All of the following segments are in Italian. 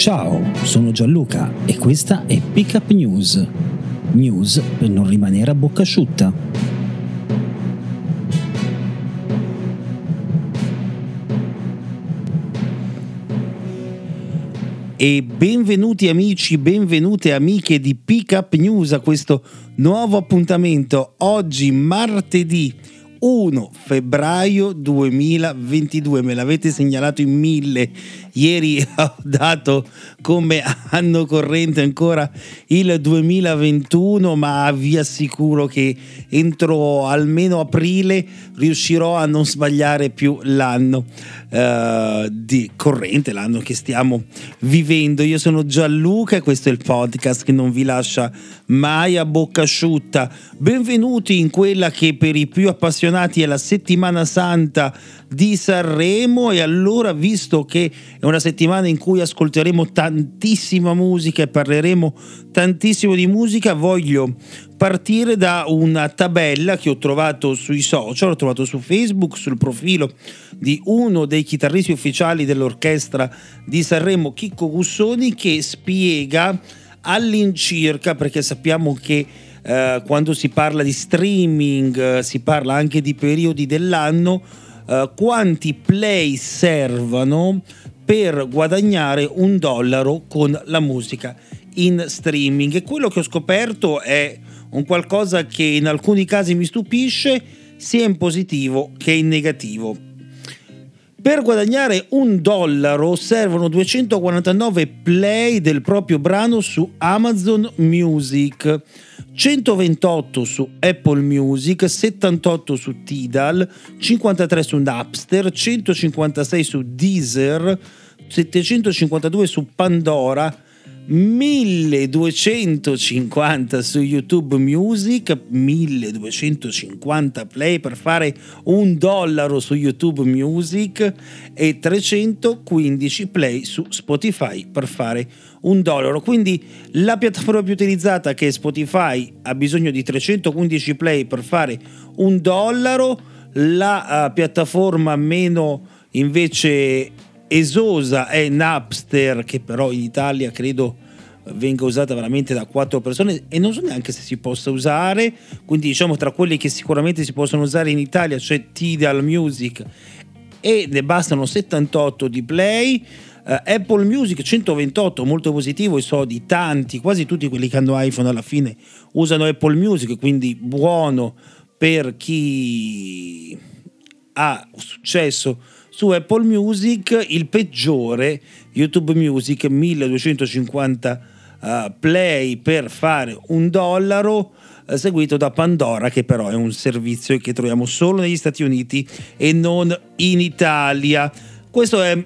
Ciao, sono Gianluca e questa è Pickup News. News per non rimanere a bocca asciutta. E benvenuti amici, benvenute amiche di Pickup News a questo nuovo appuntamento. Oggi martedì 1 febbraio 2022, me l'avete segnalato in mille, ieri ho dato come anno corrente ancora il 2021, ma vi assicuro che entro almeno aprile riuscirò a non sbagliare più l'anno uh, di corrente, l'anno che stiamo vivendo. Io sono Gianluca e questo è il podcast che non vi lascia mai a bocca asciutta. Benvenuti in quella che per i più appassionati è la settimana santa di Sanremo e allora visto che è una settimana in cui ascolteremo tantissima musica e parleremo tantissimo di musica, voglio partire da una tabella che ho trovato sui social, ho trovato su Facebook, sul profilo di uno dei chitarristi ufficiali dell'orchestra di Sanremo, Chicco Gussoni, che spiega all'incirca, perché sappiamo che eh, quando si parla di streaming eh, si parla anche di periodi dell'anno, eh, quanti play servono per guadagnare un dollaro con la musica in streaming. E quello che ho scoperto è un qualcosa che in alcuni casi mi stupisce, sia in positivo che in negativo. Per guadagnare un dollaro servono 249 play del proprio brano su Amazon Music, 128 su Apple Music, 78 su Tidal, 53 su Napster, 156 su Deezer, 752 su Pandora, 1250 su YouTube Music, 1250 play per fare un dollaro su YouTube Music e 315 play su Spotify per fare un dollaro. Quindi la piattaforma più utilizzata che è Spotify ha bisogno di 315 play per fare un dollaro, la uh, piattaforma meno invece esosa è Napster, che però in Italia credo venga usata veramente da quattro persone e non so neanche se si possa usare, quindi diciamo tra quelli che sicuramente si possono usare in Italia c'è Tidal Music e ne bastano 78 di play. Uh, Apple Music 128, molto positivo, e so di tanti, quasi tutti quelli che hanno iPhone alla fine usano Apple Music, quindi buono per chi ha successo su Apple Music, il peggiore YouTube Music 1250 uh, play per fare un dollaro uh, seguito da Pandora che però è un servizio che troviamo solo negli Stati Uniti e non in Italia. Questo è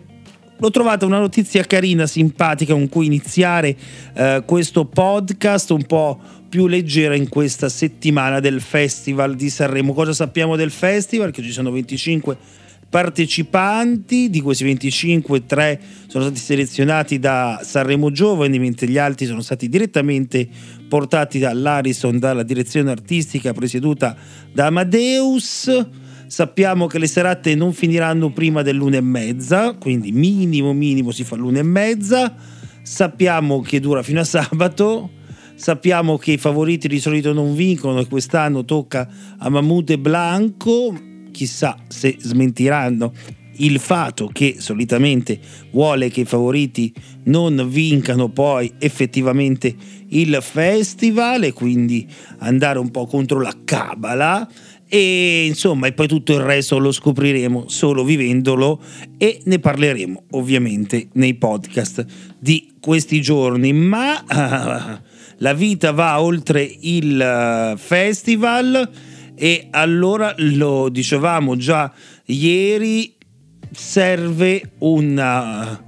L'ho trovata una notizia carina, simpatica con cui iniziare uh, questo podcast un po' più leggera in questa settimana del Festival di Sanremo. Cosa sappiamo del festival? Che ci sono 25 partecipanti, di questi 25, 3 sono stati selezionati da Sanremo Giovani, mentre gli altri sono stati direttamente portati dall'Arison, dalla direzione artistica presieduta da Amadeus. Sappiamo che le serate non finiranno prima dell'una e mezza, quindi minimo minimo si fa l'una e mezza. Sappiamo che dura fino a sabato. Sappiamo che i favoriti di solito non vincono e quest'anno tocca a Mahmoud e Blanco chissà se smentiranno il fato che solitamente vuole che i favoriti non vincano poi effettivamente il festival e quindi andare un po' contro la cabala e insomma e poi tutto il resto lo scopriremo solo vivendolo e ne parleremo ovviamente nei podcast di questi giorni. Ma la vita va oltre il uh, festival E allora lo dicevamo già ieri, serve un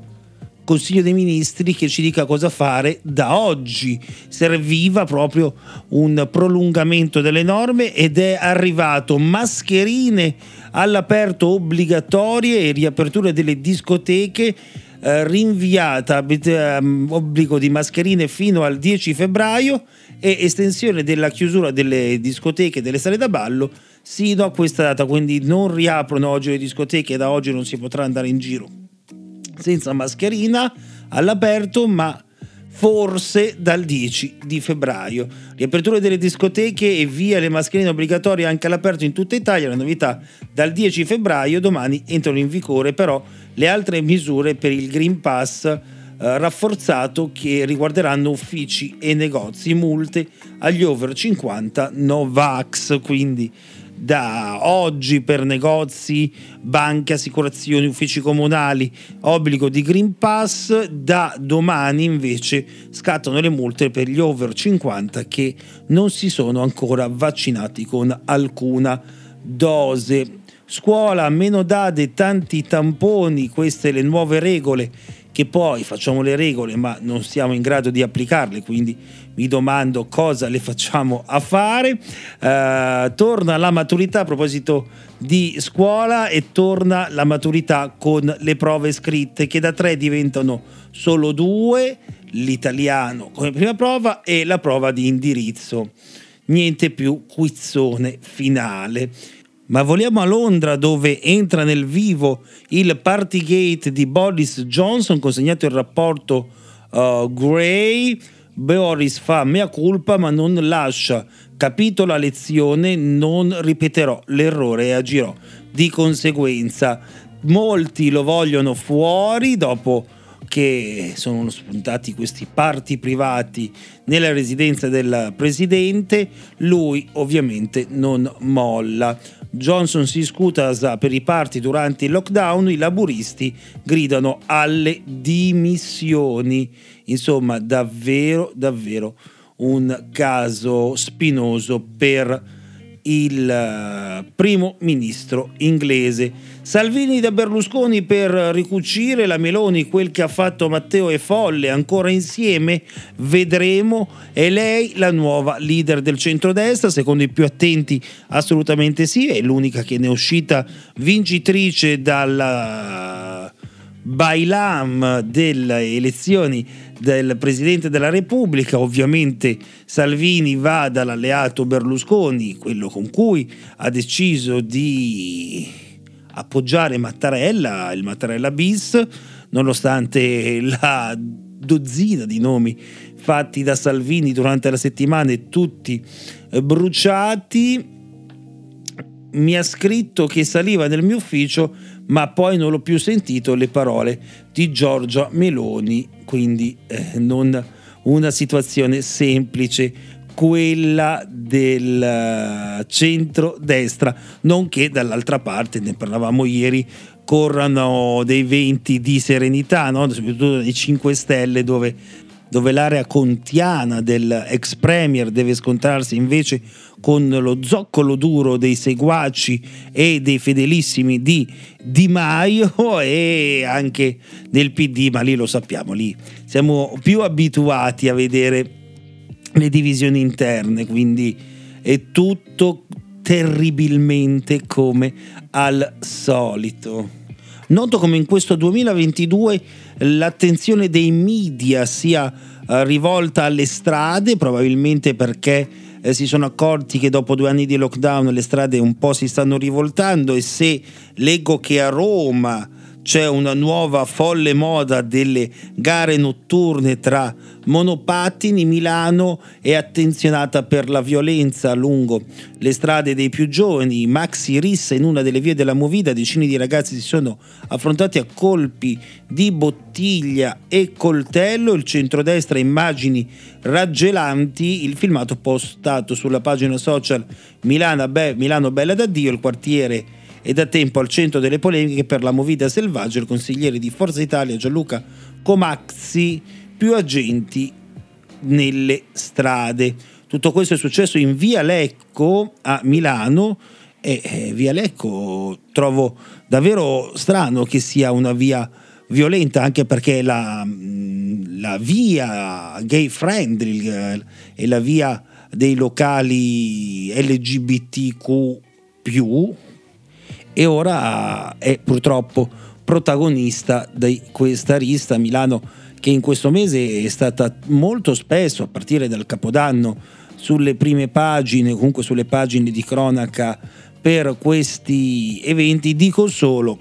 Consiglio dei Ministri che ci dica cosa fare da oggi. Serviva proprio un prolungamento delle norme ed è arrivato mascherine all'aperto obbligatorie e riapertura delle discoteche eh, rinviata eh, obbligo di mascherine fino al 10 febbraio e estensione della chiusura delle discoteche e delle sale da ballo sino a questa data, quindi non riaprono oggi le discoteche da oggi non si potrà andare in giro senza mascherina all'aperto, ma forse dal 10 di febbraio. Riapertura delle discoteche e via le mascherine obbligatorie anche all'aperto in tutta Italia. La novità dal 10 febbraio, domani entrano in vigore però le altre misure per il Green Pass eh, rafforzato che riguarderanno uffici e negozi, multe agli over 50 Novax, quindi da oggi per negozi, banche, assicurazioni, uffici comunali, obbligo di Green Pass, da domani invece scattano le multe per gli over 50 che non si sono ancora vaccinati con alcuna dose. Scuola, meno date, tanti tamponi, queste le nuove regole che poi facciamo le regole ma non siamo in grado di applicarle, quindi mi domando cosa le facciamo a fare. Uh, torna la maturità a proposito di scuola e torna la maturità con le prove scritte che da tre diventano solo due, l'italiano come prima prova e la prova di indirizzo. Niente più quizzone finale. Ma voliamo a Londra dove entra nel vivo il Partygate di Boris Johnson, consegnato il rapporto uh, Gray. Boris fa mea culpa ma non lascia. Capito la lezione, non ripeterò l'errore e agirò. Di conseguenza, molti lo vogliono fuori dopo che sono spuntati questi parti privati nella residenza del presidente, lui ovviamente non molla. Johnson si scusa per i parti durante il lockdown, i laburisti gridano alle dimissioni. Insomma, davvero, davvero un caso spinoso per il eh, primo ministro inglese. Salvini da Berlusconi per ricucire la Meloni, quel che ha fatto Matteo e Folle, ancora insieme, vedremo. È lei la nuova leader del centrodestra, secondo i più attenti assolutamente sì, è l'unica che ne è uscita vincitrice dalla bailam delle elezioni del Presidente della Repubblica, ovviamente Salvini va dall'alleato Berlusconi, quello con cui ha deciso di appoggiare Mattarella, il Mattarella bis, nonostante la dozzina di nomi fatti da Salvini durante la settimana e tutti bruciati. Mi ha scritto che saliva nel mio ufficio, ma poi non l'ho più sentito le parole di Giorgia Meloni, quindi eh, non una situazione semplice quella del uh, centro-destra, nonché dall'altra parte, ne parlavamo ieri, corrano dei venti di serenità, no? soprattutto nei 5 Stelle dove dove l'area contiana dell'ex premier deve scontrarsi invece con lo zoccolo duro dei seguaci e dei fedelissimi di Di Maio e anche del PD, ma lì lo sappiamo, lì siamo più abituati a vedere le divisioni interne, quindi è tutto terribilmente come al solito. Noto come in questo 2022 l'attenzione dei media sia eh, rivolta alle strade, probabilmente perché eh, si sono accorti che dopo due anni di lockdown le strade un po' si stanno rivoltando e se leggo che a Roma c'è una nuova folle moda delle gare notturne tra monopattini. Milano è attenzionata per la violenza lungo le strade dei più giovani. Maxi rissa in una delle vie della Movida, decine di ragazzi si sono affrontati a colpi di bottiglia e coltello. Il centrodestra immagini raggelanti. Il filmato postato sulla pagina social Milano, Be- Milano Bella da Dio, il quartiere e da tempo al centro delle polemiche per la movida selvaggio il consigliere di Forza Italia Gianluca Comazzi, più agenti nelle strade. Tutto questo è successo in Via Lecco a Milano e eh, Via Lecco trovo davvero strano che sia una via violenta anche perché la, mm, la via gay friendly e la via dei locali LGBTQ e ora è purtroppo protagonista di questa rista Milano che in questo mese è stata molto spesso a partire dal Capodanno sulle prime pagine, comunque sulle pagine di cronaca per questi eventi, dico solo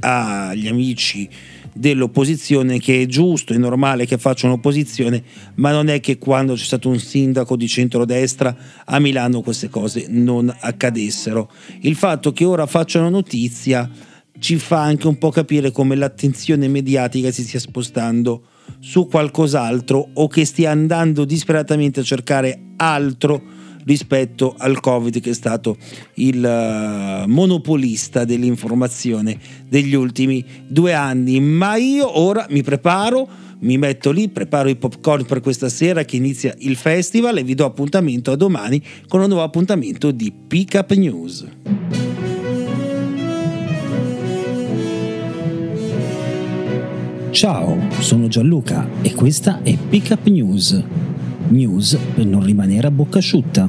agli amici dell'opposizione che è giusto e normale che facciano opposizione, ma non è che quando c'è stato un sindaco di centrodestra a Milano queste cose non accadessero. Il fatto che ora facciano notizia ci fa anche un po' capire come l'attenzione mediatica si stia spostando su qualcos'altro o che stia andando disperatamente a cercare altro rispetto al Covid che è stato il uh, monopolista dell'informazione degli ultimi due anni. Ma io ora mi preparo, mi metto lì, preparo i popcorn per questa sera che inizia il festival e vi do appuntamento a domani con un nuovo appuntamento di Pick News. Ciao, sono Gianluca e questa è Pick News News per non rimanere a bocca asciutta.